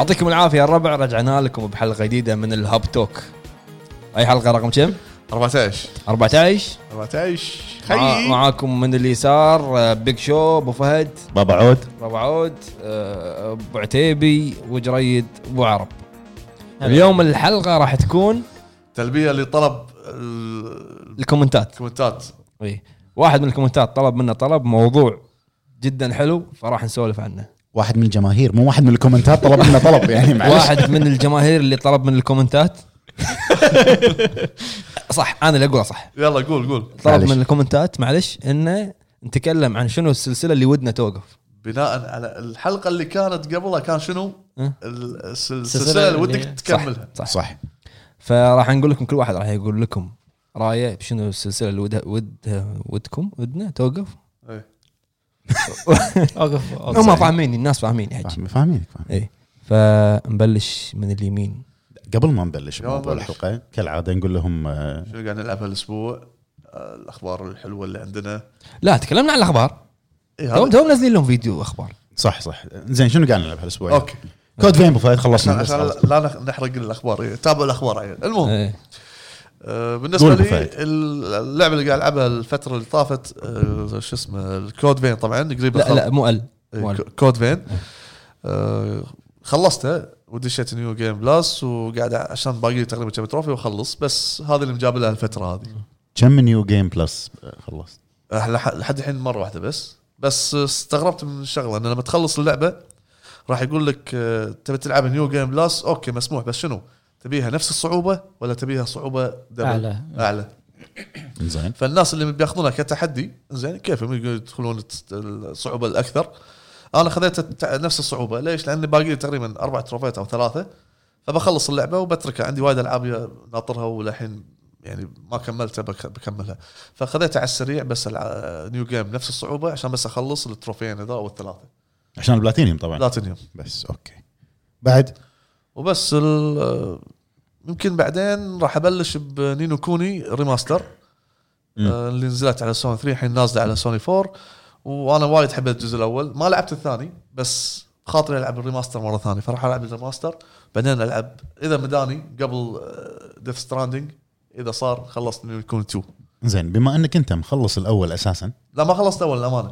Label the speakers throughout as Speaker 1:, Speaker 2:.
Speaker 1: يعطيكم العافية يا الربع. رجعنا لكم بحلقة جديدة من ال Hub Talk. أي حلقة؟ رقم كم؟
Speaker 2: 14
Speaker 1: 14
Speaker 2: 14
Speaker 1: مع
Speaker 2: خيي
Speaker 1: معاكم من اليسار آه، Big Show أبو فهد.
Speaker 3: بابا عود.
Speaker 1: ابو عود آه، أبو عتيبي وجريد أبو عرب. اليوم الحلقة راح تكون
Speaker 2: تلبية لطلب ال-
Speaker 1: الكومنتات.
Speaker 2: الكومنتات.
Speaker 1: اي واحد من الكومنتات طلب منا طلب موضوع جدا حلو فراح نسولف عنه.
Speaker 3: واحد من الجماهير مو واحد من الكومنتات طلب منا طلب يعني معلش.
Speaker 1: واحد من الجماهير اللي طلب من الكومنتات. صح أنا اللي أقوله صح.
Speaker 2: يلا قول قول.
Speaker 1: طلب
Speaker 3: معلش.
Speaker 1: من الكومنتات معلش إنه نتكلم عن شنو السلسلة اللي ودنا توقف.
Speaker 2: بناء على الحلقة اللي كانت قبلها كان شنو؟ ال- الس-
Speaker 4: السلسلة
Speaker 2: السلسله اللي ودك تكملها.
Speaker 1: صح.
Speaker 3: صح.
Speaker 1: فراح نقول لكم كل واحد راح يقول لكم رأيه بشنو السلسلة اللي ودها ود ودكم ودنا توقف.
Speaker 4: أوقف
Speaker 1: هم فاهمين الناس فاهمين يا حجي
Speaker 3: فاهم- فاهمينك. فاهم.
Speaker 1: اي فنبلش من اليمين.
Speaker 3: قبل ما نبلش
Speaker 2: نبلش.
Speaker 3: الحلقة كالعادة نقول لهم آه،
Speaker 2: شنو قاعد نلعب هالأسبوع؟ آه، الأخبار الحلوة اللي عندنا.
Speaker 1: لا تكلمنا عن الأخبار.
Speaker 2: إيه
Speaker 1: تو
Speaker 2: هذا
Speaker 1: تو منزلين لهم فيديو أخبار
Speaker 3: صح صح. زين شنو قاعد نلعب هالأسبوع؟ Okay. Code
Speaker 2: Vein
Speaker 3: خلصنا.
Speaker 2: عشان. لا نخ- نحرق الأخبار إيه، تابعوا الأخبار المهم.
Speaker 1: إيه.
Speaker 2: آه، بالنسبة
Speaker 3: قول أبو
Speaker 2: لي. اللعبة اللي قاعد ألعبها الفترة اللي طافت آه، شو اسمه ال Code Vein طبعا قريب
Speaker 1: لا لا مو أل
Speaker 2: إيه، Code Vein. آه، خلصتها ودشيت new game plus وقاعد عشان باقي لي تقريبا كم trophy وأخلص بس هذا اللي مقابلها الفترة هذه.
Speaker 3: كم new game plus آه، خلصت؟
Speaker 2: آه، لح- لحد الحين مرة واحدة بس. بس استغربت من الشغله إن لما تخلص اللعبة راح يقول لك آه، تبي تلعب new game plus okay مسموح بس شنو؟ تبيها نفس الصعوبة ولا تبيها صعوبة double؟
Speaker 4: أعلى.
Speaker 2: أعلى.
Speaker 3: زين.
Speaker 2: فالناس اللي بياخذونها كتحدي زين كيف يدخلون الصعوبة الأكثر؟ أنا خذيت نفس الصعوبة. ليش؟ لأني باقي لي تقريبا أربع تروفيات أو ثلاثة. فبخلص اللعبة وبتركها. عندي وايد ألعاب ناطرها وللحين يعني ما كملتها بك- بكملها. فخذيتها على السريع بس new game نفس الصعوبة عشان بس أخلص التروفيين هذول أو الثلاثة.
Speaker 3: عشان البلاتينيوم طبعا.
Speaker 2: بلاتينيوم.
Speaker 3: بس okay. بعد؟
Speaker 2: وبس ال- يمكن بعدين راح أبلش ب Ni no
Speaker 3: Kuni remaster.
Speaker 2: آه، اللي نزلت على سوني 3 الحين نازلة على سوني 4 وأنا وايد حبيت الجزء الأول. ما لعبت الثاني بس خاطري ألعب ال remaster مرة ثانية فراح ألعب ال remaster بعدين ألعب إذا مداني قبل Death Stranding إذا صار خلصت Ni no Kuni 2
Speaker 3: زين بما إنك أنت مخلص الأول أساسا.
Speaker 2: لا ما خلصت اول الامانه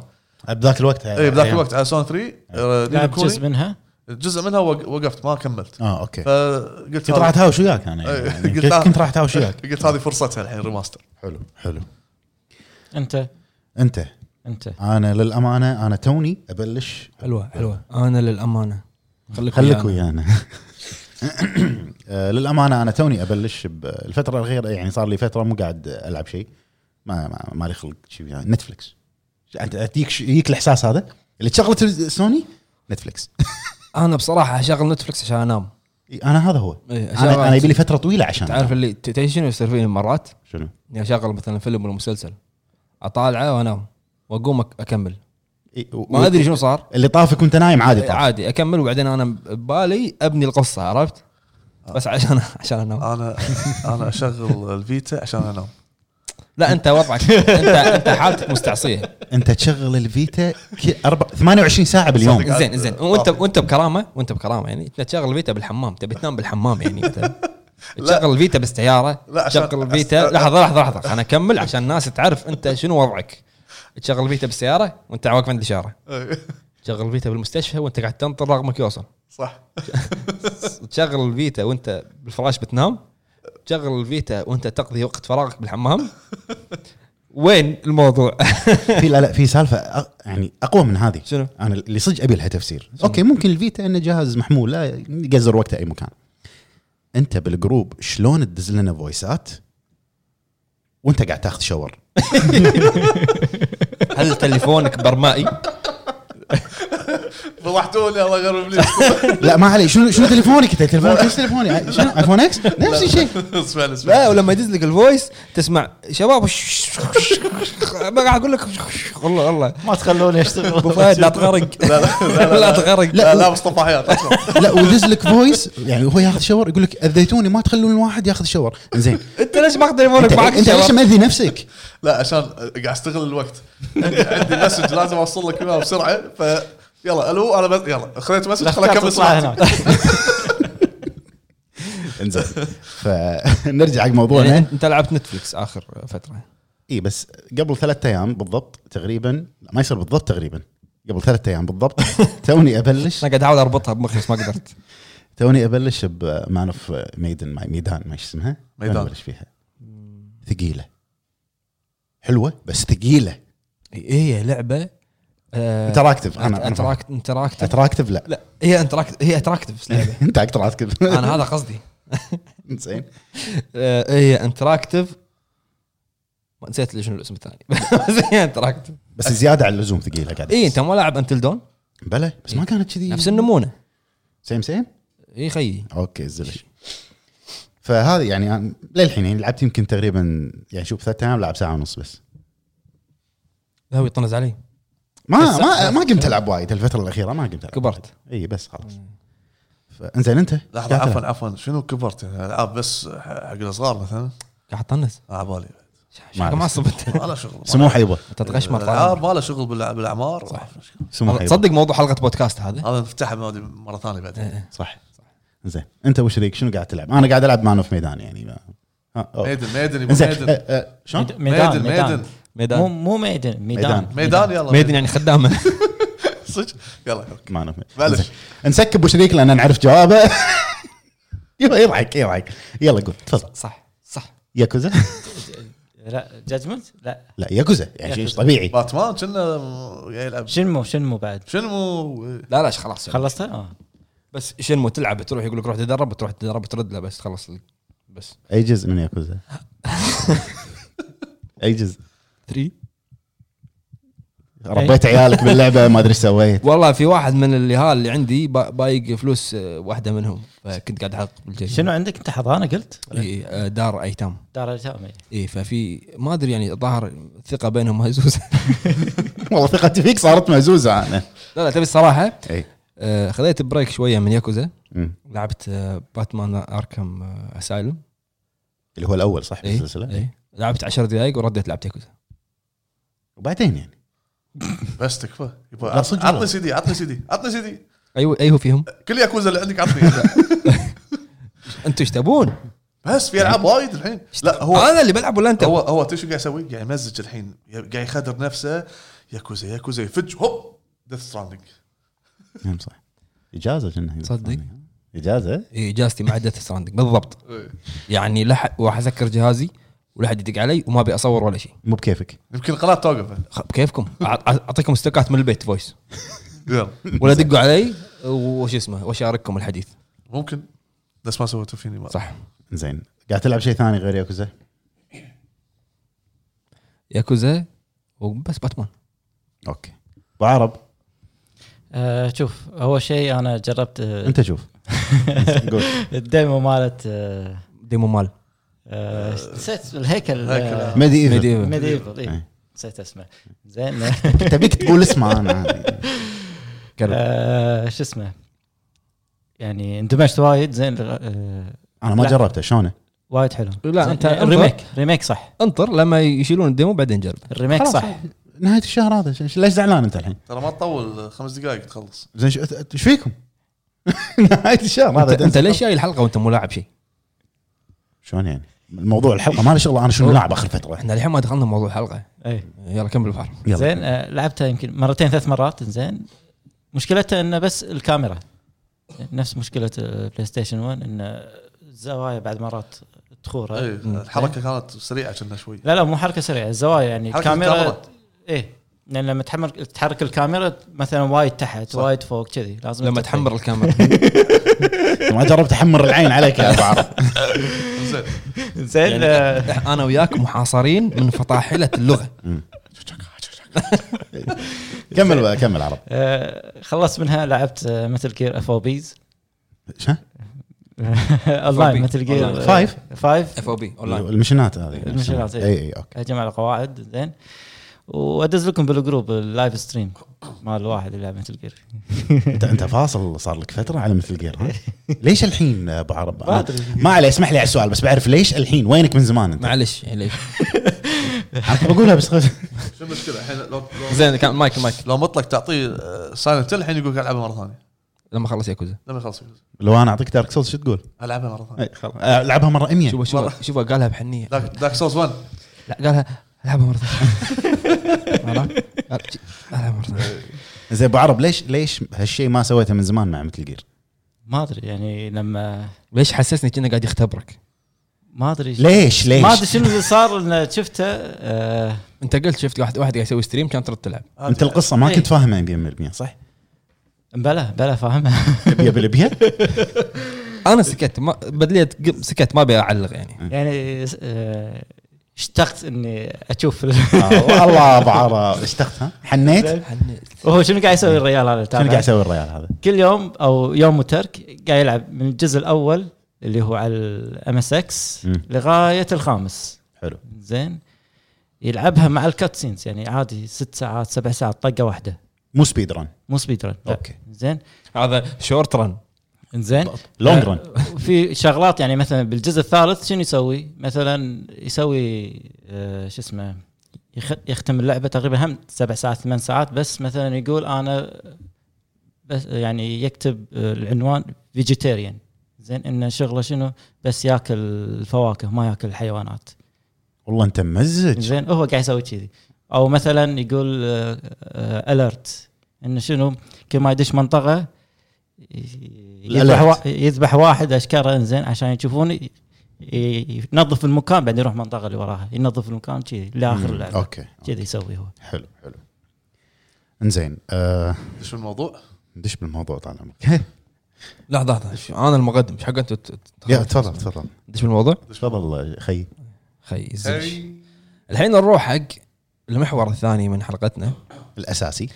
Speaker 3: بذاك الوقت
Speaker 2: اي بذاك الوقت على سوني 3 آه، Ni no
Speaker 4: لعب جزء
Speaker 2: كوني
Speaker 4: منها؟
Speaker 2: جزء منها وق- وقفت ما كملت.
Speaker 3: آه okay.
Speaker 2: فقلت
Speaker 3: كنت راح أتهاوش وياك أنا
Speaker 2: إيه،
Speaker 3: يعني.
Speaker 2: قلت
Speaker 3: كنت راح أتهاوش وياك.
Speaker 2: قلت هذه فرصتها الحين remaster
Speaker 3: حلو حلو.
Speaker 4: أنت؟
Speaker 3: أنت.
Speaker 4: أنت.
Speaker 3: أنا للأمانة أنا توني أبلش.
Speaker 1: حلوة حلوة. أنا للأمانة. خليك
Speaker 3: خليك
Speaker 1: ويانا.
Speaker 3: آه، للأمانة أنا توني أبلش بالفترة الأخيرة يعني صار لي فترة مو قاعد ألعب شيء. ما ما مالي خلق شيء يعني. Netflix انت يجيك الإحساس هذا؟ اللي تشغله سوني؟ Netflix
Speaker 1: أنا بصراحة أشغل Netflix عشان أنام.
Speaker 3: أنا هذا هو.
Speaker 1: إيه، أنا
Speaker 3: أنا يبي لي فترة طويلة عشان
Speaker 1: تعرف. اللي تدري شنو يصير فيني مرات؟
Speaker 3: شنو؟
Speaker 1: إني أشغل مثلا فيلم ولا مسلسل أطالعه وأنام وأقوم أك- أكمل.
Speaker 3: إيه،
Speaker 1: ما أدري شنو صار.
Speaker 3: اللي طافك وأنت نايم عادي طاف.
Speaker 1: عادي أكمل وبعدين أنا ببالي أبني القصة عرفت؟ بس عشان عشان أنام.
Speaker 2: أنا أنا أشغل ال Vita عشان أنام.
Speaker 1: لا أنت وضعك. انت أنت حالتك مستعصية.
Speaker 3: أنت تشغل ال Vita كي- أربع- 28 ساعة باليوم.
Speaker 2: صدق.
Speaker 1: زين. زين وانت وأنت بكرامة؟ وأنت بكرامة. يعني انت تشغل ال Vita بالحمام تبي تنام بالحمام يعني. انت تشغل ال Vita بالسيارة
Speaker 2: لا، عشان-
Speaker 1: تشغل ال Vita.
Speaker 2: أس-
Speaker 1: لحظة لحظة لحظة. خليني أكمل عشان الناس تعرف أنت شنو وضعك. تشغل ال Vita بالسيارة وأنت واقف عند الإشارة. تشغل ال Vita بالمستشفى وأنت قاعد تنطر رقمك يوصل.
Speaker 2: صح.
Speaker 1: تشغل ال Vita وأنت بالفراش بتنام. تشغل ال Vita وانت تقضي وقت فراغك بالحمام وين الموضوع؟
Speaker 3: في لا لا في سالفة يعني أقوى من هذه
Speaker 1: شنو؟
Speaker 3: أنا اللي صدق أبي لها تفسير okay ممكن ال Vita إنه جهاز محمول لا يقزر وقته أي مكان أنت بال group شلون تدز لنا فويسات وأنت قاعد تاخذ shower
Speaker 1: هل تليفونك برمائي؟
Speaker 2: فضحتوني الله يغربلك
Speaker 3: لا ما علي شنو شنو تليفونك أنت؟ تليفونك؟ إيش تليفوني؟ شنو؟ iPhone X نفس الشيء.
Speaker 2: اسمعني اسمعني
Speaker 1: لا ولما يدز لك ال voice تسمع شباب ما قاعد أقول لك والله والله.
Speaker 4: ما تخلوني أشتغل.
Speaker 1: أبو فهد لا تغرق.
Speaker 2: لا لا
Speaker 1: لا تغرق.
Speaker 2: لا لا مصطفى حياه اسمع
Speaker 3: لا ويدز لك voice يعني هو ياخذ shower يقول لك أذيتوني ما تخلون الواحد ياخذ shower زين.
Speaker 1: أنت ليش ماخذ تليفونك معك
Speaker 3: أنت ليش؟ مأذي نفسك؟
Speaker 2: لا عشان قاعد أستغل الوقت. عندي عندي message لازم أوصل لك إياه بسرعة ف يلا ألو أنا بس يلا خليت
Speaker 4: message
Speaker 2: خليني أكمل.
Speaker 4: هناك.
Speaker 3: انزين فنرجع حق
Speaker 1: يعني
Speaker 3: موضوعنا.
Speaker 1: انت أنت لعبت Netflix آخر فترة.
Speaker 3: اي بس قبل ثلاثة أيام بالضبط تقريبا ما يصير بالضبط تقريبا قبل ثلاثة أيام بالضبط. توني أبلش.
Speaker 1: أنا قاعد أحاول أربطها بمخي بس ما قدرت.
Speaker 3: توني أبلش ب Man of Medan Medan ما اسمها؟ Medan. أبلش فيها. ثقيلة. حلوة بس ثقيلة.
Speaker 1: هي لعبة
Speaker 3: interactive أنا
Speaker 1: interact interactive
Speaker 3: attractive لا.
Speaker 1: لا هي interact هي attractive
Speaker 3: أنت attractive
Speaker 1: أنا هذا قصدي.
Speaker 3: زين.
Speaker 1: آه، هي interactive نسيت شنو الاسم الثاني. بس هي interactive
Speaker 3: بس زيادة عن اللزوم ثقيلة قاعد.
Speaker 1: اي أنت ما لاعب Until Dawn
Speaker 3: بلى بس ما كانت كذي.
Speaker 1: نفس النمونة.
Speaker 3: same same
Speaker 1: اي خيي
Speaker 3: okay بلش فهذه يعني للحين يعني لعبت يمكن تقريبا يعني شوف ثلاث أيام لعب ساعة ونص بس.
Speaker 1: لا هو يطنز علي.
Speaker 3: ما ما ما قمت ألعب وايد الفترة الأخيرة ما قمت ألعب
Speaker 1: كبرت.
Speaker 3: إي بس خلاص. فانزين أنت؟
Speaker 2: لحظة عفوا عفوا. شنو كبرت؟ يعني ألعاب بس حق الصغار مثلا؟
Speaker 1: قاعد تطنز
Speaker 2: على بالي.
Speaker 1: شكله معصب انت
Speaker 2: ما له شغل.
Speaker 3: سموح يبا
Speaker 1: أنت تغشمر
Speaker 2: الالعاب ما له شغل بالأعمار. صح.
Speaker 3: سموح يبا
Speaker 1: تصدق موضوع حلقة بودكاست هذا؟
Speaker 2: هذا نفتحها مودي مرة ثانية بعدين.
Speaker 1: إيه.
Speaker 3: صح. زين أنت وشريك شنو قاعد تلعب؟ أنا قاعد ألعب Man of Medan يعني. ما ها، أوه.
Speaker 2: maiden maiden يبا
Speaker 3: إنزين. maiden شلون؟
Speaker 4: Medan
Speaker 2: maiden
Speaker 4: Medan.
Speaker 2: maiden
Speaker 1: Medan.
Speaker 4: مو مو Medan Medan.
Speaker 2: Medan. يلا.
Speaker 1: maiden يعني خدامة.
Speaker 2: صدق؟ يلا
Speaker 3: Man of
Speaker 2: معلش.
Speaker 3: Medan نسكب وشريك لأن نعرف جوابه. يلا يضحك يضحك يلا قول. تفضل.
Speaker 1: صح صح.
Speaker 3: ياكوزا؟
Speaker 4: لا Judgment؟ لا.
Speaker 3: لا ياكوزا. يعني شيء. طبيعي.
Speaker 2: باتمان؟ كنا يلعب
Speaker 4: Shenmue Shenmue بعد.
Speaker 2: شنو
Speaker 1: لا لا خلاص.
Speaker 4: خلصتها؟ آه.
Speaker 1: بس Shenmue تلعب تروح يقول لك روح تدرب تروح تدرب ترد له بس تخلص ال- بس.
Speaker 3: أي جزء من ياكوزا؟ أي جزء.
Speaker 1: 3
Speaker 3: ربيت عيالك باللعبة ما أدري إيش سويت.
Speaker 1: والله في واحد من اليهال اللي عندي با- بايق فلوس آه، واحدة منهم. فكنت قاعد أحط بالجيب
Speaker 4: شنو عندك؟ أنت حضانة قلت؟
Speaker 1: إي، آه، دار أيتام.
Speaker 4: دار الايتام إي.
Speaker 1: إي ففي ما أدري يعني ظهر الثقه بينهم مهزوزه
Speaker 3: والله ثقتي فيك صارت مهزوزة. أنا
Speaker 1: لا لا تبي الصراحة؟
Speaker 3: إي.
Speaker 1: آه، خذيت break شوية من ياكوزا.
Speaker 3: مم.
Speaker 1: لعبت آه، Batman Arkham Asylum
Speaker 3: اللي هو الأول صح؟
Speaker 1: إي
Speaker 3: بالسلسلة؟
Speaker 1: إي. لعبت 10 دقائق ورديت لعبت ياكوزا.
Speaker 3: وبعدين يعني.
Speaker 2: بس تكفى. يبا
Speaker 3: لا، صدق
Speaker 2: عطني
Speaker 3: والله.
Speaker 2: C D عطني سي دي عطني سي دي.
Speaker 1: أيوه أيوه فيهم.
Speaker 2: كل ياكوزا اللي عندك عطني.
Speaker 1: أنتم إيش تبون؟
Speaker 2: بس في ألعاب وايد الحين. لا هو
Speaker 1: أنا اللي بلعب ولا أنت؟
Speaker 2: هو هو تشو قاعد يسوي؟ قاعد يمزج الحين. قاعد يخدر نفسه. Yakuza Yakuza يفج هوب Death Stranding
Speaker 3: نعم صح. إجازة كنا
Speaker 1: تصدق؟
Speaker 3: إجازة؟
Speaker 1: اي إجازتي مع Death Stranding بالضبط. يعني لح راح اسكر جهازي. ولا حد يدق علي وما أبي أصور ولا شيء.
Speaker 3: مو بكيفك.
Speaker 2: يمكن القناة توقف.
Speaker 1: خ- بكيفكم. أعطيكم stock ات من البيت voice
Speaker 2: يلا.
Speaker 1: ولا دقوا علي وش اسمه واشارككم الحديث.
Speaker 2: ممكن. بس ما سويته فيني ما
Speaker 1: صح.
Speaker 3: زين. قاعد تلعب شيء ثاني غير ياكوزا؟
Speaker 1: ياكوزا وبس Batman.
Speaker 3: okay. أبو عرب؟
Speaker 4: آه شوف اول شيء أنا جربت آه،
Speaker 3: أنت شوف. قول.
Speaker 4: ال demo مالت آه،
Speaker 1: demo مال.
Speaker 4: نسيت الهيكل
Speaker 2: هيكل.
Speaker 3: MediEvil
Speaker 1: MediEvil.
Speaker 4: MediEvil
Speaker 3: إيه.
Speaker 4: نسيت اسمه. زين.
Speaker 3: تبيك تقول اسمه
Speaker 1: أنا.
Speaker 4: آه، شو اسمه؟ يعني اندمجت وايد. زين آه،
Speaker 3: أنا ما. جربته شلونه؟
Speaker 4: وايد حلو.
Speaker 1: لا،
Speaker 4: زين،
Speaker 1: أنت
Speaker 4: ال remake remake صح.
Speaker 1: انطر لما يشيلون ال demo بعدين جرب.
Speaker 4: ال
Speaker 3: remake
Speaker 4: صح.
Speaker 3: نهاية الشهر هذا. ليش زعلان أنت الحين؟
Speaker 2: ترى ما تطول خمس دقائق تخلص.
Speaker 3: زين شو- إيش فيكم؟ نهاية الشهر. هذا
Speaker 1: أنت, أنت ليش جاي الحلقة وأنت مو لاعب شيء؟
Speaker 3: شلون يعني؟ الموضوع الحلقة ما له شغل أنا شنو لاعب آخر فترة.
Speaker 1: إحنا الحين ما دخلنا موضوع الحلقة.
Speaker 4: اي
Speaker 1: يلا كمل الفار
Speaker 3: يلا.
Speaker 4: زين آه، لعبتها يمكن مرتين ثلاث مرات زين. مشكلتها إنه بس الكاميرا. نفس مشكلة PlayStation 1 إن الزوايا بعد مرات تخور.
Speaker 2: اي الحركة كانت سريعة كنا شوي.
Speaker 4: لا لا مو حركة سريعة الزوايا يعني
Speaker 2: حركة
Speaker 4: الكاميرا
Speaker 2: الكاميرا.
Speaker 4: إيه. لأن لما تحمر تحرك الكاميرا مثلا وايد تحت. وايد فوق كذي لازم
Speaker 1: لما تحمر الكاميرا.
Speaker 3: ما جربت أحمر العين عليك يا أبو عرب.
Speaker 2: زين.
Speaker 4: زين آه،
Speaker 1: يعني أنا وياك محاصرين من فطاحلة اللغة.
Speaker 3: كمل بقى، كمل عرب.
Speaker 4: آه، خلصت منها لعبت Metal Gear FOBs
Speaker 3: شو؟
Speaker 4: online Metal
Speaker 3: Gear
Speaker 4: Five؟
Speaker 1: five FOB online ال
Speaker 3: missionات هذه.
Speaker 4: ال missionات، إي.
Speaker 3: اي اي okay.
Speaker 4: هجم على القواعد زين. وأدز لكم بال group ال live stream مال الواحد اللي يلعب Metal Gear
Speaker 3: انت أنت فاصل صار لك فترة على Metal Gear ها؟ ليش الحين أبو عرب؟
Speaker 4: ما
Speaker 3: عليه اسمح لي على السؤال بس بعرف ليش الحين؟ وينك من زمان أنت؟
Speaker 1: معلش ليش؟
Speaker 3: أنا بقولها بس
Speaker 2: شو المشكلة؟ الحين لو
Speaker 1: زين كان mic ال mic
Speaker 2: لو مطلق تعطيه silent الحين يقول لك ألعبها مرة ثانية.
Speaker 1: لما خلص ياكوزا.
Speaker 2: لما يقول
Speaker 3: لو أنا أعطيك Dark Souls شو تقول؟
Speaker 2: ألعبها مرة
Speaker 3: ثانية. خلاص. ألعبها مرة 100
Speaker 1: شوف شوف شوف قالها
Speaker 2: بحنية. Dark Souls 1
Speaker 1: لا قالها ألعبها مرة ثانية. ألعبها مرة ثانية.
Speaker 3: زين أبو عرب ليش ليش هالشيء ما سويته من زمان مع Metal Gear؟
Speaker 4: ما أدري يعني لما
Speaker 1: ليش حسسني كأنه قاعد يختبرك؟
Speaker 4: ما أدري.
Speaker 3: ليش؟ ليش؟
Speaker 4: ما أدري شنو اللي صار إنه شفته آه
Speaker 1: أنت قلت شفت واحد واحد قاعد يسوي stream كان ترد تلعب.
Speaker 3: أنت القصة ما
Speaker 4: إيه.
Speaker 3: كنت فاهمها 100% صح؟
Speaker 4: بلا بلا فاهمها.
Speaker 3: ابي ابي
Speaker 1: أنا سكت ما بدليت سكت ما أبي أعلق يعني.
Speaker 4: يعني آه اشتقت إني أشوف ال-
Speaker 3: والله أبو عرب اشتقت ها؟ حنيت؟
Speaker 4: وهو شنو قاعد يسوي الرجال هذا
Speaker 3: شنو؟ قاعد يسوي الرجال هذا؟
Speaker 4: كل يوم أو يوم وترك قاعد يلعب من الجزء الأول اللي هو على ال
Speaker 3: MSX.
Speaker 4: لغاية الخامس
Speaker 3: حلو
Speaker 4: زين يلعبها مع ال cutscenes يعني عادي ست ساعات سبع ساعات طقة واحدة
Speaker 3: مو speed run
Speaker 4: مو speed run.
Speaker 3: okay
Speaker 4: زين
Speaker 1: هذا short run
Speaker 4: زين
Speaker 3: long run
Speaker 4: في شغلات يعني مثلا بالجزء الثالث شنو يسوي؟ مثلا يسوي آه شو اسمه يخ- يختم اللعبة تقريبا هم سبع ساعات ثمان ساعات بس مثلا يقول أنا بس يعني يكتب آه، العنوان vegetarian زين انه شغله شنو؟ بس ياكل الفواكه ما ياكل الحيوانات
Speaker 3: والله أنت ممزج
Speaker 4: زين هو قاعد يسوي كذي. أو مثلا يقول alert انه شنو؟ كل ما يدش منطقة يذبح يذبح واحد اشكره انزين عشان يشوفون ينظف المكان بعدين يروح المنطقة اللي وراها. ينظف المكان كذي
Speaker 3: لآخر
Speaker 4: اللعبه
Speaker 3: okay
Speaker 4: كذي يسوي هو.
Speaker 3: حلو حلو. إنزين آه
Speaker 2: إيش الموضوع؟
Speaker 3: ندش بالموضوع طال عمرك.
Speaker 1: لحظة لحظة. شو- أنا المقدم. إيش حق أنت؟
Speaker 3: يا تفضل تفضل.
Speaker 1: دش بالموضوع.
Speaker 3: تفضل خي.
Speaker 1: خي. الحين نروح حق المحور الثاني من حلقتنا.
Speaker 3: الأساسي.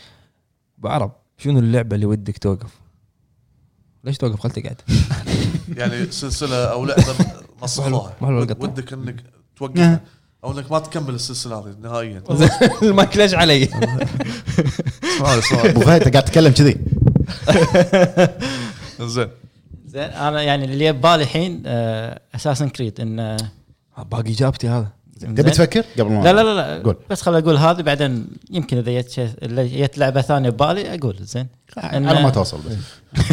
Speaker 1: ابو عرب شنو اللعبة اللي ودك توقف؟ ليش توقف خلته قاعد؟
Speaker 2: يعني سلسلة أو لعبه نصحوها. ودك إنك توقفها أو إنك ما تكمل السلسلة هذه نهائيا
Speaker 1: المايك ليش علي؟
Speaker 2: اسمع اسمع
Speaker 3: أبو فهد قاعد تتكلم كذي
Speaker 2: زين
Speaker 4: زين أنا يعني اللي ببالي الحين اساسن كريد انه
Speaker 1: باقي إجابتي هذا.
Speaker 3: تبي تفكر؟ قبل ما
Speaker 4: لا لا لا, لا.
Speaker 3: قول.
Speaker 4: بس خل أقول هذه بعدين يمكن إذا جت شيء- جت لعبة ثانية ببالي أقول زين.
Speaker 3: على ما توصل بس.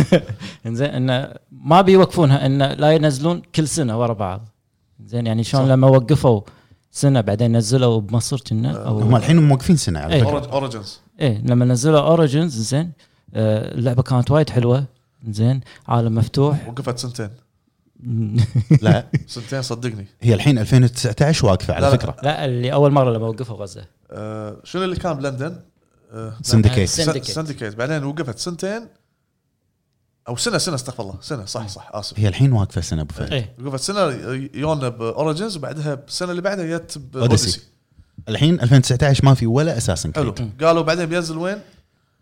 Speaker 4: انزين انه ما بيوقفونها انه لا ينزلون كل سنة ورا بعض. زين يعني شلون لما وقفوا سنة بعدين نزلوا بمصر كنا؟
Speaker 3: هم
Speaker 4: أو
Speaker 3: الحين موقفين سنة على
Speaker 4: إيه.
Speaker 3: فكرة.
Speaker 2: Origins
Speaker 4: إيه لما نزلوا Origins زين آه، اللعبة كانت وايد حلوة. زين عالم مفتوح.
Speaker 2: وقفت سنتين.
Speaker 3: لا.
Speaker 2: سنتين صدقني.
Speaker 3: هي الحين 2019 واقفة على
Speaker 2: لا، لا.
Speaker 3: فكرة.
Speaker 4: لا اللي أول مرة لما وقفوا غزة.
Speaker 2: آه شنو اللي كان بلندن؟ آه
Speaker 3: Syndicate
Speaker 4: Syndicate.
Speaker 2: Syndicate بعدين وقفت سنتين أو سنة سنة استغفر الله. سنة صح صح آسف.
Speaker 3: هي الحين واقفة سنة أبو فهد.
Speaker 4: إيه.
Speaker 2: وقفت سنة يونا ب Origins وبعدها بالسنه اللي بعدها جت Odyssey.
Speaker 3: الحين 2019 ما في ولا Assassin's
Speaker 2: حلو.
Speaker 3: Creed
Speaker 2: قالوا بعدين بينزل وين؟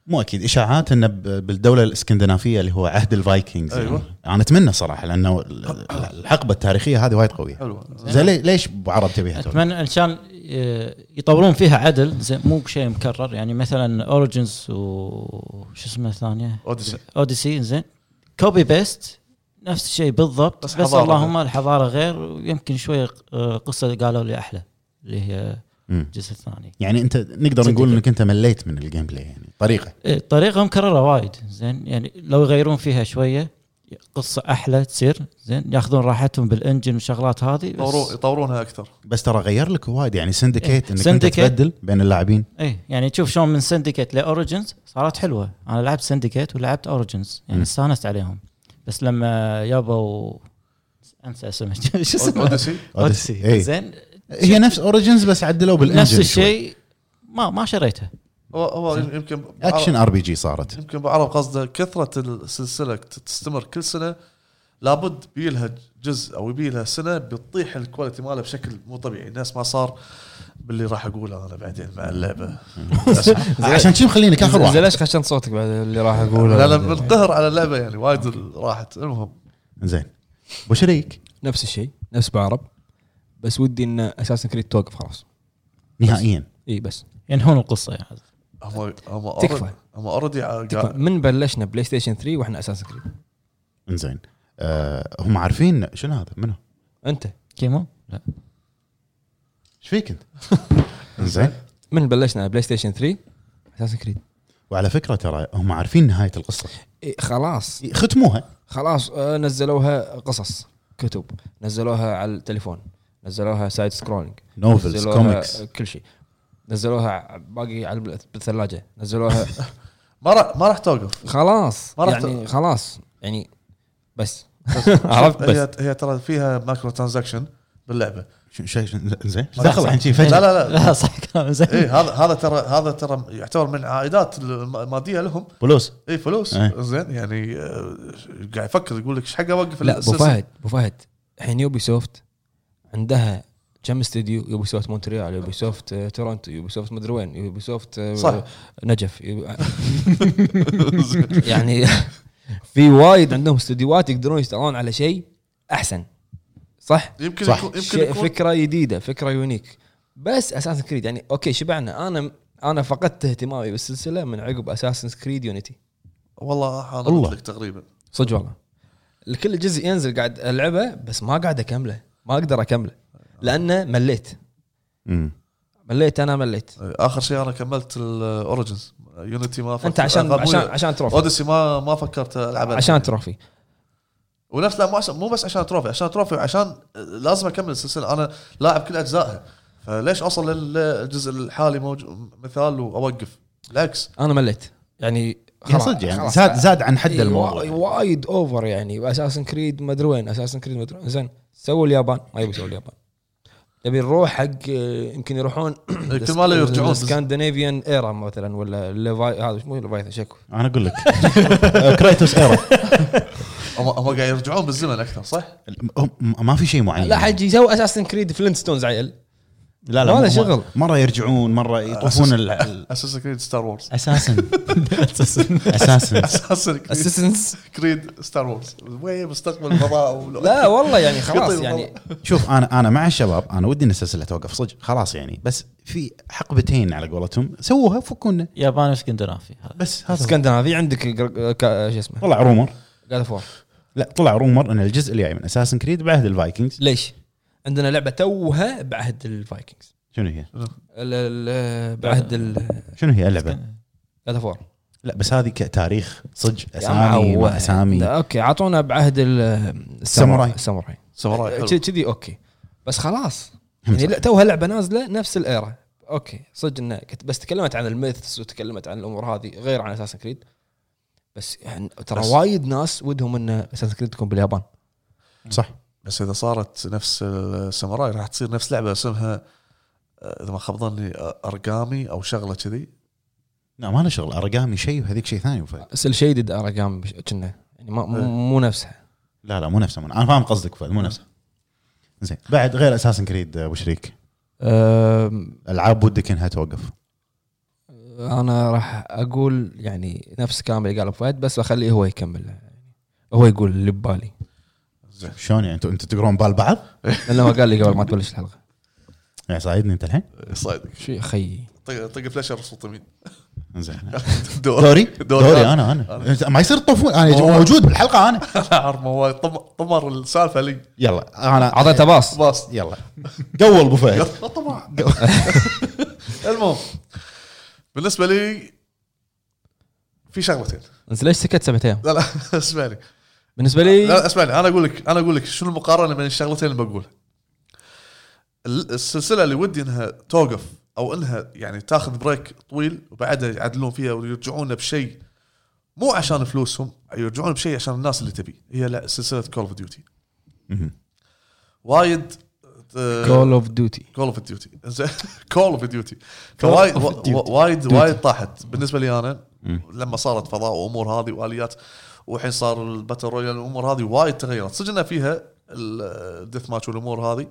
Speaker 3: مو أكيد إشاعات انه ب- بالدولة الإسكندنافية اللي هو عهد ال Vikings
Speaker 2: أيوة.
Speaker 3: يعني. أنا أتمنى صراحة لأنه ال- الحقبة التاريخية هذه وايد قوية
Speaker 2: حلو
Speaker 3: زين لي- ليش أبو عرب تبيها؟
Speaker 4: أتمنى عشان آه، يطورون فيها عدل زين مو بشيء مكرر يعني مثلا Origins وش اسمه الثانية
Speaker 2: Odyssey
Speaker 4: Odyssey زين copy paste نفس الشيء بالضبط
Speaker 2: بس
Speaker 4: بس, اللهم الحضارة غير ويمكن شوية آه، قصة قالوا لي أحلى اللي هي. الجزء الثاني
Speaker 3: يعني أنت نقدر. نقول إنك أنت مليت من ال gameplay يعني طريقة.
Speaker 4: إيه، طريقة مكرره وايد. زين يعني لو يغيرون فيها شوية قصة أحلى تصير. زين ياخذون راحتهم بال engine والشغلات هذه
Speaker 2: يطورون
Speaker 4: بس
Speaker 2: يطورونها أكثر.
Speaker 3: بس ترى غير لك وايد. يعني Syndicate
Speaker 4: إيه.
Speaker 3: إنك أنت
Speaker 4: Syndicate.
Speaker 3: تبدل بين اللاعبين.
Speaker 4: إيه يعني تشوف شلون من Syndicate ل Origins صارت حلوة. أنا لعبت Syndicate ولعبت Origins يعني. استانست عليهم. بس لما يابوا أنسى اسمه. شو اسمه؟
Speaker 3: Odyssey
Speaker 4: Odyssey
Speaker 3: اي
Speaker 4: زين
Speaker 3: هي نفس Origins بس عدلوا بال
Speaker 4: engine
Speaker 3: نفس.
Speaker 4: الشيء. ما ما شريته.
Speaker 2: هو هو يمكن
Speaker 3: action RPG صارت.
Speaker 2: يمكن بعرف قصده. كثرة السلسلة تستمر كل سنة. لابد بيلها جزء أو يبيلها سنة بتطيح ال quality ماله بشكل مو طبيعي. الناس ما صار باللي راح أقوله أنا بعدين مع اللعبة.
Speaker 3: عشان شي مخلينك اخر
Speaker 1: زين
Speaker 3: واحد.
Speaker 1: ليش خشنت صوتك بعد اللي راح أقوله؟
Speaker 2: لا لا منقهر على اللعبة يعني وايد راحت. المهم.
Speaker 3: زين. أبو شريك.
Speaker 1: نفس الشيء. نفس بوعرب. بس ودي إن Assassin's Creed توقف خلاص.
Speaker 3: نهائيا.
Speaker 1: إي بس.
Speaker 4: ينهون القصة يعني
Speaker 2: هم هم
Speaker 1: تكفى.
Speaker 2: هم
Speaker 1: already. من بلشنا PlayStation 3 وإحنا Assassin's Creed
Speaker 3: زين آه هم عارفين شنو هذا؟ منو؟
Speaker 1: أنت.
Speaker 4: كيمو؟ لا.
Speaker 3: إيش فيك أنت؟ زين
Speaker 1: من بلشنا PlayStation 3 Assassin's Creed
Speaker 3: وعلى فكرة ترى هم عارفين نهاية القصة.
Speaker 1: إيه خلاص.
Speaker 3: ختموها.
Speaker 1: خلاص آه، نزلوها قصص كتب. نزلوها على التليفون. نزلوها side
Speaker 3: scrolling
Speaker 1: novels
Speaker 3: comics
Speaker 1: كل شيء. نزلوها باقي على بالثلاجة. نزلوها
Speaker 2: ما راح ما راح توقف.
Speaker 1: خلاص.
Speaker 2: ما راح
Speaker 1: يعني خلاص. يعني بس. عرفت بس.
Speaker 2: هي هي ترى فيها micro transaction باللعبه
Speaker 3: شيء زين. دخل. الحين؟ فجأة.
Speaker 2: لا لا لا.
Speaker 4: صح كلام زين.
Speaker 2: إيه هذا هذا ترى هذا ترى يعتبر من عائدات الماديه لهم.
Speaker 3: فلوس.
Speaker 2: اي فلوس.
Speaker 3: إيه.
Speaker 2: زين يعني آه، قاعد يفكر يقول لك إيش حق اوقف
Speaker 1: لا
Speaker 2: أبو؟
Speaker 1: فهد أبو فهد الحين Ubisoft عندها كم استديو؟ Ubisoft مونتريال Ubisoft تورنتو Ubisoft مدري وين Ubisoft آه،
Speaker 2: صح.
Speaker 1: نجف. يعني في وايد عندهم استديوهات يقدرون يشتغلون على شيء أحسن. صح؟
Speaker 2: يمكن
Speaker 3: صح.
Speaker 2: يكون يمكن
Speaker 1: شيء
Speaker 2: يكون.
Speaker 1: فكرة جديدة فكرة unique بس Assassin's Creed يعني okay شبعنا. أنا أنا فقدت اهتمامي بالسلسلة من عقب Assassin's Creed Unity
Speaker 2: والله لك تقريبا.
Speaker 1: صدق والله. الكل جزء ينزل قاعد ألعبه بس ما قاعد أكمله. ما أقدر اكمله لأنه مليت.
Speaker 3: مم.
Speaker 1: مليت أنا مليت.
Speaker 2: آخر شيء أنا كملت ال Origins Unity ما
Speaker 1: أنت عشان عشان عشان trophy.
Speaker 2: Odyssey ما ما فكرت العبها
Speaker 1: عشان trophy.
Speaker 2: ونفس لا مو عشان مو بس عشان trophy عشان trophy عشان لازم أكمل السلسلة. أنا لاعب كل أجزائها. فليش أوصل للجزء الحالي موجود مثال وأوقف؟ بالعكس.
Speaker 1: أنا مليت. يعني خلاص-
Speaker 3: صدق يعني
Speaker 1: خلاص.
Speaker 3: زاد زاد عن حد
Speaker 1: إيه،
Speaker 3: الموضوع
Speaker 1: وا- وايد over يعني. Assassin's Creed ما ادري وين Assassin's Creed ما ادري. زين سووا اليابان. ما يبي يسووا اليابان. نبي نروح حق يمكن يروحون
Speaker 2: ما لا يرجعون.
Speaker 1: Scandinavian era مثلا ولا ليفاي هذا مو Leviathan شكو
Speaker 3: أنا أقول لك. Cretaceous era
Speaker 2: هم هم قاعد يرجعون بالزمن أكثر صح؟
Speaker 3: ما في شيء معين.
Speaker 1: لا حجي يسوي Assassin's Creed Flintstones عيل.
Speaker 3: لا لا
Speaker 1: ما له
Speaker 3: هم-
Speaker 1: شغل.
Speaker 3: مره يرجعون مرة يطوفون ال- ال-
Speaker 2: Assassin's Creed Star Wars
Speaker 3: Assassin's. Assassin's.
Speaker 2: Assassin's Creed
Speaker 1: Assassin's
Speaker 2: Creed Star Wars وين مستقبل الفضاء
Speaker 1: لا والله يعني خلاص يعني.
Speaker 3: شوف أنا أنا مع الشباب أنا ودي إن السلسلة توقف صدق خلاص يعني. بس في حقبتين على قولتهم سووها فكونا.
Speaker 4: ياباني وإسكندنافي. هذا
Speaker 3: بس هذا.
Speaker 1: إسكندنافي عندك شو اسمه؟
Speaker 3: طلع rumor
Speaker 1: God of War
Speaker 3: لا طلع rumor إن الجزء الجاي من Assassin's Creed بعهد ال Vikings.
Speaker 1: ليش؟ عندنا لعبة توها بعهد ال Vikings.
Speaker 3: شنو هي؟
Speaker 1: ال- ال- بعهد
Speaker 3: شنو هي اللعبة؟
Speaker 1: God of War
Speaker 3: لا بس هذه كتاريخ صدق أسامي ما أسامي.
Speaker 1: okay اعطونا بعهد ال-
Speaker 3: الساموراي.
Speaker 1: الساموراي
Speaker 2: ساموراي حلو.
Speaker 1: كذي أوكي. بس خلاص. يعني لا توها لعبة نازلة نفس ال era. أوكي صدق انه كت- بس تكلمت عن الميثس وتكلمت عن الأمور هذه غير عن اساسن كريد بس يعني ترى
Speaker 2: بس-
Speaker 1: وايد ناس ودهم إن اساسن كريد تكون باليابان.
Speaker 3: صح.
Speaker 2: بس إذا صارت نفس الساموراي راح تصير نفس لعبة اسمها آه، إذا ما خاب ظني آه، أرقامي أو شغلة كذي.
Speaker 3: لا ما له شغل. أرقامي شيء وهذيك شيء ثاني وفهد.
Speaker 1: سيل شيدد اراجام كنا. يعني ما مو,
Speaker 2: إيه.
Speaker 1: مو نفسها.
Speaker 3: لا لا مو نفسه أنا فاهم قصدك فهد مو نفسه زين بعد غير اساسن كريد ابو شريك ألعاب ودك إنها توقف.
Speaker 1: أنا راح أقول يعني نفس كلام اللي قاله فهد بس أخليه هو يكمل. هو يقول اللي ببالي.
Speaker 3: شلون يعني؟ أنتم أنتم تقرون بال بعض؟
Speaker 1: لأنه هو قال لي قبل ما تبلش الحلقة.
Speaker 3: يعني صايدني انت الحين؟
Speaker 2: صايدك.
Speaker 1: شو يا خيي
Speaker 2: طق طق فلاشر صوت يمين.
Speaker 3: زين.
Speaker 2: دور
Speaker 3: دوري؟
Speaker 2: دوري.
Speaker 3: أنا أنا. ما يصير تطوفون.
Speaker 2: أنا
Speaker 3: موجود
Speaker 2: بالحلقة أنا. هو طم- طمر السالفة لي.
Speaker 3: يلا أنا.
Speaker 1: أعطيته pass.
Speaker 2: pass.
Speaker 3: يلا. قول أبو فهد.
Speaker 2: طمع. المهم بالنسبة لي في شغلتين.
Speaker 1: انت ليش سكت سبعة أيام؟
Speaker 2: لا لا اسمعني.
Speaker 1: بالنسبة لي
Speaker 2: لا اسمعني أنا أقول لك أنا أقول لك شنو المقارنة بين الشغلتين اللي بقولها ال- السلسلة اللي ودي إنها توقف أو إنها يعني تاخذ break طويل وبعدها يعدلون فيها ويرجعون بشيء مو عشان فلوسهم يرجعون بشيء عشان الناس اللي تبي. هي لا سلسلة Call of
Speaker 3: Duty.
Speaker 2: وايد
Speaker 1: Call of Duty
Speaker 2: Call of Duty زين Call of Duty فوايد
Speaker 3: Call of Duty.
Speaker 2: وا- وايد وايد طاحت. بالنسبة لي
Speaker 3: أنا.
Speaker 2: لما صارت فضاء وأمور هذه وآليات والحين صار ال battle royale الأمور هذه وايد تغيرت. صدق انها فيها ال deathmatch والامور هذه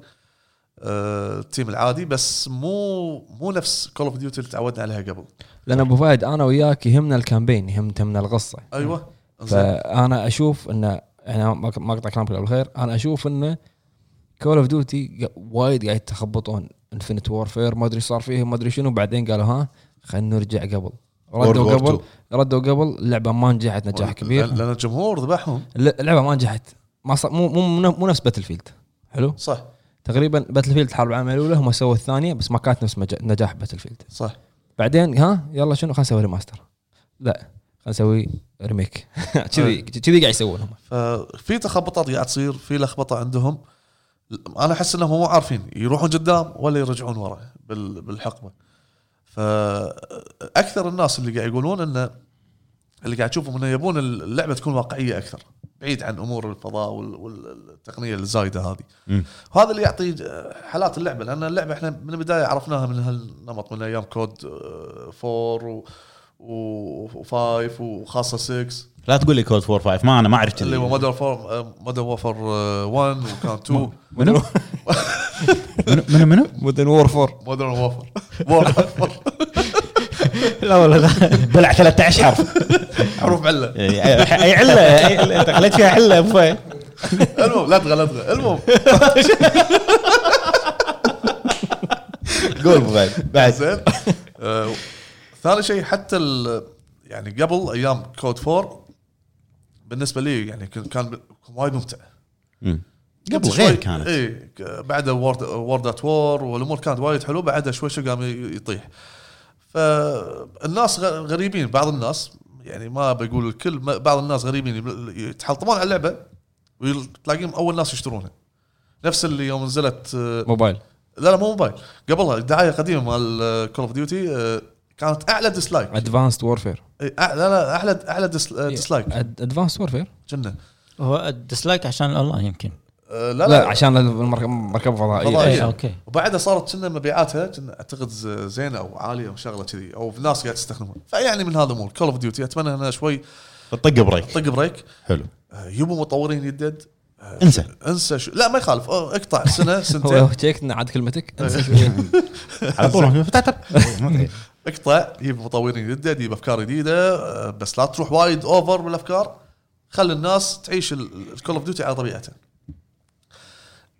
Speaker 2: آه، ال team العادي بس مو مو نفس Call of Duty اللي تعودنا عليها قبل.
Speaker 1: لأن أبو فهد أنا وياك يهمنا ال campaign يهم- يهمنا
Speaker 2: القصة. أيوه.
Speaker 1: فانا أشوف انه يعني ما اقطع كلامك قبل أنا أشوف انه Call of Duty وايد قاعد يتخبطون Infinite Warfare ما أدري صار فيهم ما أدري شنو. بعدين قالوا ها خلينا نرجع قبل. ردوا قبل. ردوا قبل اللعبة ما نجحت نجاح كبير.
Speaker 2: لأن الجمهور ذبحهم.
Speaker 1: اللعبة ما نجحت. ما صار مو مو مو نفس Battlefield حلو؟
Speaker 2: صح.
Speaker 1: تقريبا Battlefield الحرب العالميه الأولى هم سووا الثانية بس ما كانت نفس مج- نجاح Battlefield
Speaker 2: صح.
Speaker 1: بعدين ها يلا شنو؟ خلينا نسوي ريماستر لا خلينا نسوي ريميك كذي كذي قاعد يسوون هم.
Speaker 2: ففي تخبطات قاعد تصير في لخبطة عندهم. أنا أحس إنهم مو عارفين يروحون قدام ولا يرجعون ورا بال- بالحقبة. فأكثر الناس اللي قاعد يقولون انه اللي قاعد تشوفهم إنه يبون اللعبة تكون واقعية أكثر بعيد عن أمور الفضاء وال- والتقنيه الزايدة هذه. وهذا اللي يعطي حالات اللعبة لأن اللعبة إحنا من البداية عرفناها من هالنمط من أيام COD 4 و5 وخاصة 6
Speaker 3: لا تقول لي COD 4 5 ما أنا ما اعرف
Speaker 2: اللي هو Modern four Modern Warfare 1 وكان 2
Speaker 3: منو؟ منو منو؟
Speaker 1: Modern War 4
Speaker 2: Modern Warfare Warfare
Speaker 4: لا والله لا.
Speaker 3: بلع 13 حرف.
Speaker 2: حروف عله
Speaker 3: اي أي عله انت خليت فيها عله أبو فهد.
Speaker 2: المهم لا تغى لا تغى المهم.
Speaker 3: قول أبو فهد بعد.
Speaker 2: زين. آه، ثاني شيء حتى ال- يعني قبل أيام COD 4 بالنسبة لي يعني كان كان وايد ممتع.
Speaker 3: مم. قبل غير كانت.
Speaker 2: اي بعد World World at War والأمور كانت وايد حلوة بعدها شوي شوي قام يطيح. فالناس غ- غريبين بعض الناس يعني ما بقول الكل بعض الناس غريبين يب- يتحلطمون على اللعبة وتلاقيهم أول ناس يشترونها. نفس اللي يوم نزلت آه،
Speaker 1: موبايل.
Speaker 2: لا لا مو موبايل. قبلها دعايه قديمه مال Call of Duty كانت أعلى dislike
Speaker 1: Advanced Warfare
Speaker 2: إيه، لا لا أعلى أعلى dis- آه، dislike
Speaker 1: Advanced Warfare
Speaker 2: كنا
Speaker 4: هو ال dislike عشان الأونلاين يمكن.
Speaker 2: آه،
Speaker 1: لا,
Speaker 2: لا. لا
Speaker 1: عشان المركبه مركبه فضائية.
Speaker 2: فضائية.
Speaker 4: اي okay.
Speaker 2: وبعدها صارت كنا مبيعاتها كنا أعتقد زينة أو عالية أو شغلة كذي أو في ناس قاعد تستخدمها فيعني من هذا الأمور. Call of Duty أتمنى انها شوي
Speaker 3: طق break.
Speaker 2: طق break.
Speaker 3: حلو.
Speaker 2: آه، يبوا مطورين يدد. آه،
Speaker 3: انسى.
Speaker 2: انسى شو لا ما يخالف. اقطع. سنة
Speaker 1: هو
Speaker 2: سنتين.
Speaker 1: تشيك إن عاد كلمتك.
Speaker 3: على طول.
Speaker 2: اقطع جيب مطورين جدد جيب أفكار جديدة آه، بس لا تروح وايد over بالافكار خلي الناس تعيش ال Call of Duty على طبيعتها.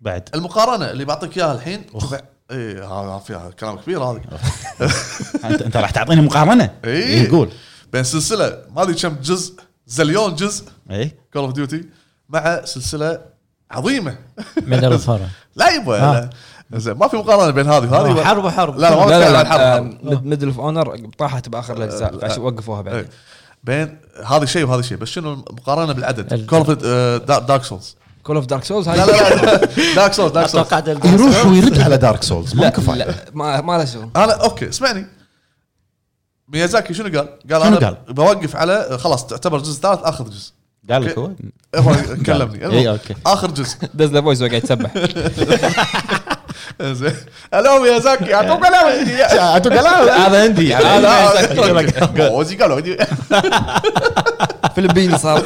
Speaker 3: بعد.
Speaker 2: المقارنة اللي بعطيك إياها الحين اي هذا فيها كلام كبير هذا.
Speaker 3: انت أنت راح تعطيني مقارنة؟
Speaker 2: إيه.
Speaker 3: إيه، قول.
Speaker 2: بين سلسلة ما أدري كم جزء زليون جزء
Speaker 3: اي
Speaker 2: Call of Duty مع سلسلة
Speaker 4: عظيمة. Medal of
Speaker 2: لا يبا. زين ما في مقارنة بين هذه وهذه.
Speaker 4: حرب وحرب.
Speaker 2: لا لا ما
Speaker 1: لا لا
Speaker 2: عن حرب
Speaker 1: لا
Speaker 2: حرب.
Speaker 1: Medal of Honor طاحت بآخر الأجزاء عشان وقفوها بعدين.
Speaker 2: إيه. بين هذا شيء وهذا شيء بس شنو المقارنة بالعدد؟
Speaker 4: ال-
Speaker 2: Call of دارك سولز
Speaker 1: كول اوف دارك سولز
Speaker 2: لا لا لا دارك سولز دارك سولز
Speaker 4: أتوقع
Speaker 3: يروح ويرد على دارك سولز ما
Speaker 1: لا ما ما له شغل.
Speaker 2: أنا أوكي اسمعني. ميازاكي شنو قال؟ قال أنا
Speaker 3: قال؟
Speaker 2: بوقف على خلاص تعتبر الجزء الثالث آخر جزء.
Speaker 3: قال لك هو؟
Speaker 2: هو كلمني.
Speaker 3: اي أوكي.
Speaker 2: آخر جزء.
Speaker 1: دز ذا فويس وقاعد يتسبح
Speaker 2: ألو ميازاكي اعطوك كلام
Speaker 1: هذا هندي هذا
Speaker 2: اوزي قالوا عندي.
Speaker 1: فلبيني صار.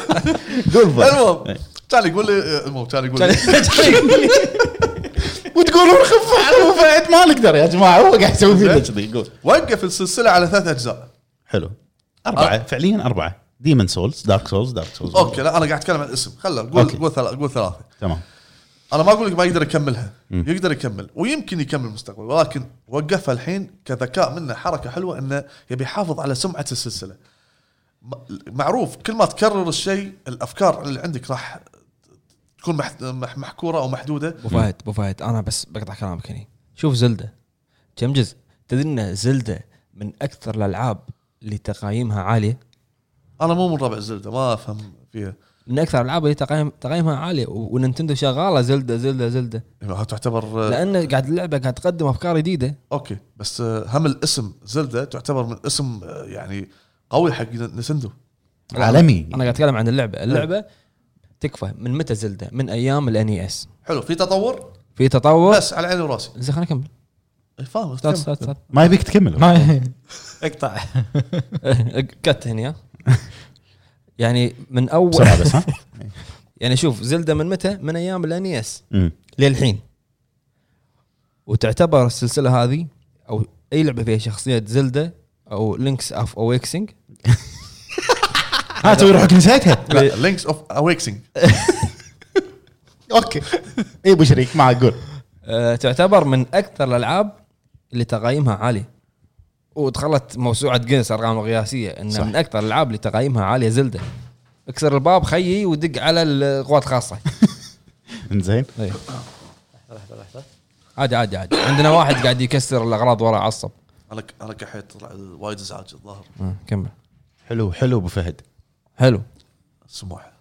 Speaker 2: المهم كان يقول لي المهم كان يقول لي
Speaker 3: وتقولون خف على فهد ما نقدر يا جماعة هو قاعد يسوي فينا كذي قول
Speaker 2: وقف السلسله على ثلاث اجزاء
Speaker 3: حلو اربعه فعليا اربعه Demon's Souls Dark Souls Dark Souls
Speaker 2: okay لا أنا قاعد اتكلم عن الاسم خله قول. قول ثلاث قول ثلاثة
Speaker 3: تمام
Speaker 2: أنا ما أقول لك ما يقدر يكملها.
Speaker 3: مم.
Speaker 2: يقدر يكمل. ويمكن يكمل المستقبل ولكن وقفها الحين كذكاء منه حركة حلوة إنه يبي يحافظ على سمعة السلسلة. م- معروف كل ما تكرر الشيء الأفكار اللي عندك راح تكون مح- مح- محكورة أو محدودة.
Speaker 1: أبو فهد أبو فهد أنا بس بقطع كلامك هني. شوف زلدة. كم جزء؟ تدري إن زلدة من أكثر الألعاب اللي تقايمها عالية؟
Speaker 2: أنا مو من ربع الزلده ما أفهم فيها.
Speaker 1: من أكثر الالعاب اللي تقايم تقايمها عاليه وننتندو شغالة زلده زلده زلدة.
Speaker 2: يعني تعتبر
Speaker 1: لأن قاعد اللعبة قاعد تقدم أفكار جديدة.
Speaker 2: أوكي بس آه، هم الاسم Zelda تعتبر من اسم آه، يعني قوي حق Nintendo.
Speaker 3: عالمي.
Speaker 1: أنا قاعد أتكلم عن اللعبة. اللعبة تكفى. من متى Zelda؟ من أيام ال NES
Speaker 2: حلو في تطور؟
Speaker 1: في تطور؟
Speaker 2: بس على عيني وراسي.
Speaker 1: زين خليني اكمل
Speaker 2: إيه، فاهم
Speaker 3: ما يبيك تكمل.
Speaker 4: ما اقطع.
Speaker 1: كت هني ها. يعني من اول
Speaker 3: بسرعة بس ها؟
Speaker 1: يعني شوف Zelda من متى؟ من أيام ال NES
Speaker 3: مم.
Speaker 1: للحين. وتعتبر السلسلة هذه أو أي لعبة فيها شخصية Zelda أو Link's of Awakening
Speaker 3: ها تسوي روحك نسيتها
Speaker 2: لا. Link's of Awakening
Speaker 3: okay. اي أبو شريك معك قول
Speaker 1: أه تعتبر من أكثر الألعاب اللي تقايمها عاليه ودخلت موسوعة جينيس أرقام قياسية انها
Speaker 3: صح.
Speaker 1: من أكثر الألعاب اللي تقايمها عالية Zelda. اكسر الباب خيي ودق على القوات الخاصه إنزين.
Speaker 4: لحظه لحظه
Speaker 1: عادي عادي عادي. عندنا واحد قاعد يكسر الأغراض ورا عصب.
Speaker 2: أنا أنا كحيت طلع وايد ازعاج الظاهر.
Speaker 1: آه، كمل.
Speaker 3: حلو حلو أبو فهد.
Speaker 1: حلو.
Speaker 2: سموح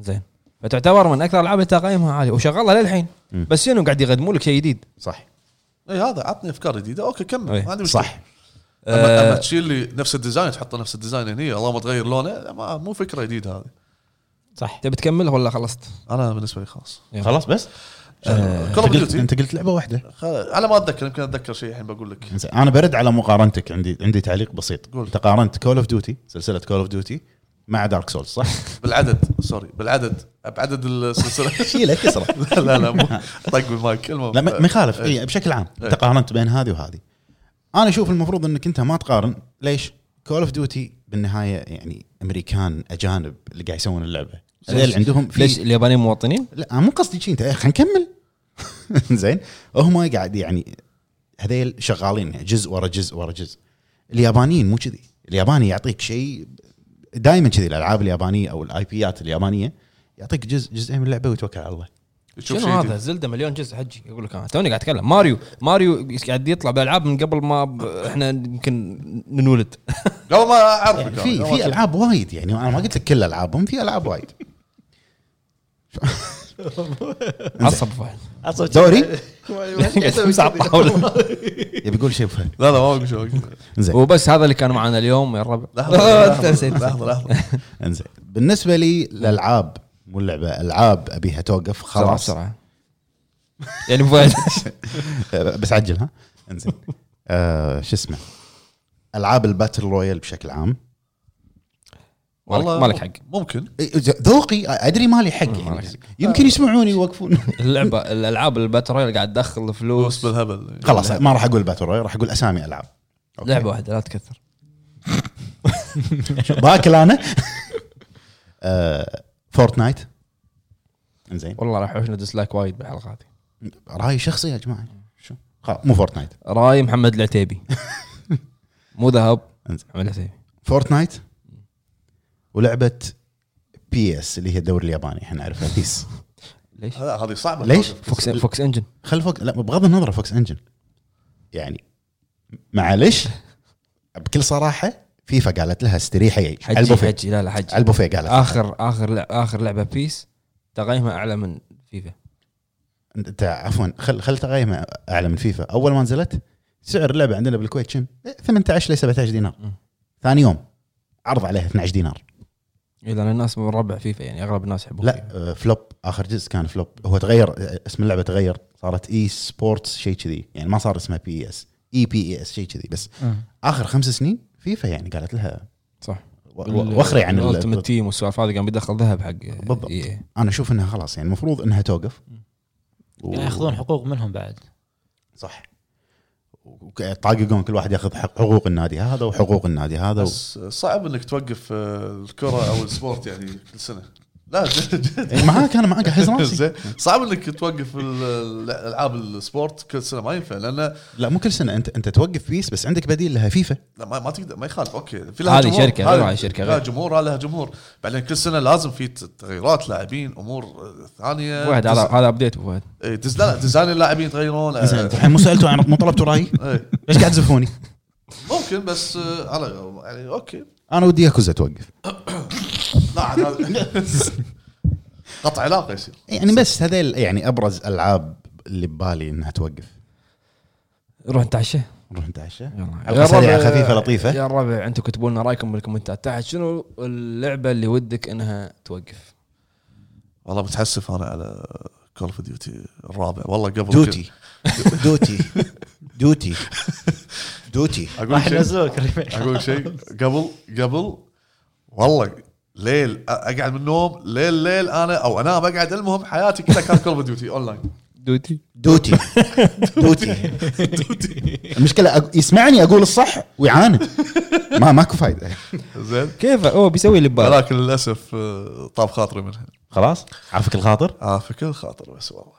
Speaker 1: زين. فتعتبر من أكثر الألعاب اللي تقييمها عالي وشغلها للحين. بس شنو قاعد يقدموا لك شيء جديد؟
Speaker 3: صح.
Speaker 2: اي هذا عطني أفكار جديدة. okay كمل.
Speaker 1: إيه،
Speaker 2: ما عندي مشكلة.
Speaker 3: صح.
Speaker 2: اما
Speaker 1: آه،
Speaker 2: أما تشيل لي نفس ال design تحطه نفس ال design هني اللهم تغير لونه ما مو فكرة جديدة هذه.
Speaker 4: صح.
Speaker 1: تبي تكمل ولا خلصت؟
Speaker 2: أنا بالنسبة لي خلاص.
Speaker 3: خلاص بس؟
Speaker 2: Call
Speaker 3: انت
Speaker 2: of
Speaker 3: قلت
Speaker 2: Duty
Speaker 3: أنت قلت لعبة واحدة.
Speaker 2: على ما أتذكر يمكن أتذكر شيء الحين بقول لك.
Speaker 3: زين، أنا برد على مقارنتك عندي عندي تعليق بسيط.
Speaker 2: قول.
Speaker 3: أنت قارنت Call of Duty سلسلة Call of Duty مع Dark Souls صح؟
Speaker 2: بالعدد sorry بالعدد بعدد السلسلة.
Speaker 3: شيله كسرة.
Speaker 2: لا لا لا مو طق بالمايك المهم.
Speaker 3: لا ما يخالف.
Speaker 2: إيه.
Speaker 3: اي بشكل عام انت
Speaker 2: إيه.
Speaker 3: قارنت بين هذه وهذه. أنا أشوف المفروض إنك أنت ما تقارن. ليش؟ Call of Duty بالنهاية يعني أمريكان أجانب اللي قاعد يسوون اللعبة. هذول عندهم في
Speaker 1: ليش اليابانيين مواطنين؟
Speaker 3: لا أنا مو قصدي شيء أنت. خلينا نكمل. زين. هم قاعد يعني هذيل شغالين جزء ورا جزء ورا جزء. اليابانيين مو كذي. الياباني يعطيك شيء دائما كذي الألعاب اليابانية أو ال IPيات اليابانية يعطيك جزء جزئين من اللعبة ويتوكل على الله.
Speaker 1: شنو هذا. زلدة مليون جزء حجي. يقول لك أنا توني قاعد أتكلم. ماريو ماريو قاعد يطلع بالالعاب من قبل ما ب- إحنا يمكن ننولد.
Speaker 2: قبل ما أعرفك.
Speaker 3: يعني في في ألعاب وايد يعني. أنا ما قلت لك كل ألعابهم في ألعاب وايد.
Speaker 1: عصب فهد.
Speaker 3: دوري؟
Speaker 1: على الطاوله
Speaker 3: يبي يقول شيء فهد.
Speaker 2: لا لا ما بقول شيء
Speaker 3: زين.
Speaker 1: وبس هذا اللي كان معنا اليوم يا الربع لحظة لحظة.
Speaker 2: لحظة لحظة.
Speaker 3: انزين. بالنسبة لي الألعاب مو اللعبة ألعاب أبيها توقف
Speaker 1: خلاص. بسرعة. يعني فهد.
Speaker 3: بس عجل ها؟ انزين. آه شو اسمه؟ ألعاب ال battle royale بشكل عام.
Speaker 1: مالك مالك حق.
Speaker 2: ممكن.
Speaker 3: ذوقي أدري مالي حق يعني. يمكن يسمعوني يوقفون.
Speaker 1: اللعبه الألعاب ال battle royale قاعد تدخل
Speaker 2: فلوس. بالهبل.
Speaker 3: خلاص ما راح أقول battle royale راح أقول أسامي ألعاب.
Speaker 1: لعبة واحدة لا تكثر.
Speaker 3: باكل أنا. آه Fortnite. إنزين.
Speaker 1: والله راح يحوشنا dislike وايد بالحلقة هذه.
Speaker 3: رأي شخصي يا جماعة. شو؟ مو Fortnite.
Speaker 1: رأي محمد العتيبي. مو ذهب
Speaker 3: إنزين.
Speaker 1: محمد العتيبي.
Speaker 3: Fortnite. ولعبة PES اللي هي الدوري الياباني إحنا نعرفها PES
Speaker 1: ليش؟
Speaker 2: لا هذه صعبة
Speaker 3: ليش؟
Speaker 1: Fox Fox Engine
Speaker 3: خل فوق لا بغض النظر Fox Engine يعني معلش بكل صراحة فيفا قالت لها استريحي
Speaker 1: حجي
Speaker 3: البوفيه
Speaker 1: حجي لا لا حجي
Speaker 3: على البوفيه قالت لها.
Speaker 1: اخر آخر لعبة آخر لعبة PES تقييمها أعلى من فيفا
Speaker 3: انت عفوا خل خل تقييمها أعلى من فيفا أول ما نزلت سعر اللعبة عندنا بالكويت كم؟ 18 ل 17 دينار. ثاني يوم عرض عليها 12 دينار
Speaker 1: إذا لأن الناس من ربع فيفا يعني أغلب الناس يحبون
Speaker 3: لا آه، flop آخر جزء كان flop. هو تغير آه، اسم اللعبة تغير صارت eSports شيء كذي. يعني ما صار اسمها PES اي PES شيء كذي. بس آخر خمس سنين فيفا يعني قالت لها
Speaker 1: صح.
Speaker 3: وخري عن ال-
Speaker 1: ال Ultimate Team والسوالف هذه قام بيدخل ذهب حق
Speaker 3: بالضبط.
Speaker 1: EA.
Speaker 3: أنا أشوف إنها خلاص يعني المفروض إنها توقف. و-
Speaker 4: يعني ياخذون حقوق منهم بعد.
Speaker 3: صح. يطاققون كل واحد ياخذ حق حقوق النادي هذا وحقوق النادي هذا و...
Speaker 2: بس صعب إنك توقف آه، الكرة أو ال sport يعني كل سنة. لا جد جد.
Speaker 3: إيه، معاك أنا معاك أحس راسي.
Speaker 2: زين. صعب إنك توقف ال- الألعاب ال sport كل سنة ما ينفع لأن
Speaker 3: لا مو كل سنة أنت أنت توقف PES بس عندك بديل لها فيفا.
Speaker 2: لا ما, ما تقدر ما يخالف okay. في
Speaker 1: هذه
Speaker 2: جمهور.
Speaker 1: شركة غير
Speaker 2: هذه-
Speaker 1: هاي شركة
Speaker 2: لها
Speaker 1: غير.
Speaker 2: جمهور لها جمهور. بعدين كل سنة لازم في تغييرات لاعبين أمور آه، ثانية.
Speaker 1: واحد هذا هذا ابديت أبو فهد.
Speaker 2: إيه، دز- لا لا، design اللاعبين يتغيرون. آه،
Speaker 3: الحين مو سالته عن مو طلبتوا رأيي؟
Speaker 2: إيه.
Speaker 3: ليش قاعد تزفوني؟
Speaker 2: ممكن بس آه، أنا يعني أوكي.
Speaker 3: أنا ودي ياكوزا توقف.
Speaker 2: لا عاد هذا- قطع علاقة يصير
Speaker 3: يعني بس هذيل يعني أبرز ألعاب اللي ببالي إنها توقف.
Speaker 1: نروح نتعشى
Speaker 3: نروح نتعشى
Speaker 1: يلا.
Speaker 3: حلقة سريعة خفيفة لطيفة.
Speaker 1: يا الربع أنتم كتبوا لنا رأيكم بالكومنتات تحت شنو اللعبة اللي ودك إنها توقف؟
Speaker 2: والله متحسف أنا على Call of Duty الرابع. والله قبل
Speaker 3: Duty Duty
Speaker 2: Duty Duty
Speaker 4: راح
Speaker 2: شيء.
Speaker 4: ينزلوك
Speaker 2: أقول شيء. قبل قبل والله ليل أقعد من النوم ليل ليل أنا أو أنام أقعد المهم حياتي كلها كان Call of Duty online
Speaker 1: Duty
Speaker 3: Duty Duty المشكلة أق- يسمعني أقول الصح ويعاند ما ماكو فايدة.
Speaker 2: زين.
Speaker 1: كيف؟ هو بيسوي اللي بباله.
Speaker 2: ولكن للأسف آه، طاب خاطري منها.
Speaker 3: خلاص؟ عافك الخاطر؟
Speaker 2: آه في كل خاطر بس والله.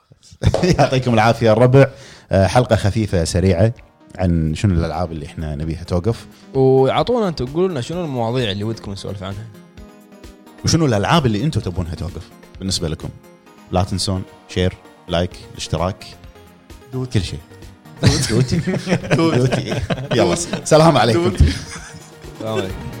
Speaker 3: يعطيكم العافية الربع. آه، حلقة خفيفة سريعة عن شنو الألعاب اللي إحنا نبيها توقف.
Speaker 1: ويعطونا أنتم قولوا لنا شنو المواضيع اللي ودكم نسولف عنها؟
Speaker 3: وشنو الألعاب اللي أنتم تبونها توقف بالنسبة لكم؟ لا تنسون share like الاشتراك
Speaker 2: دوت.
Speaker 3: كل شيء. Duty. Duty. يلا سلام عليكم.
Speaker 2: دوت.
Speaker 1: السلام عليكم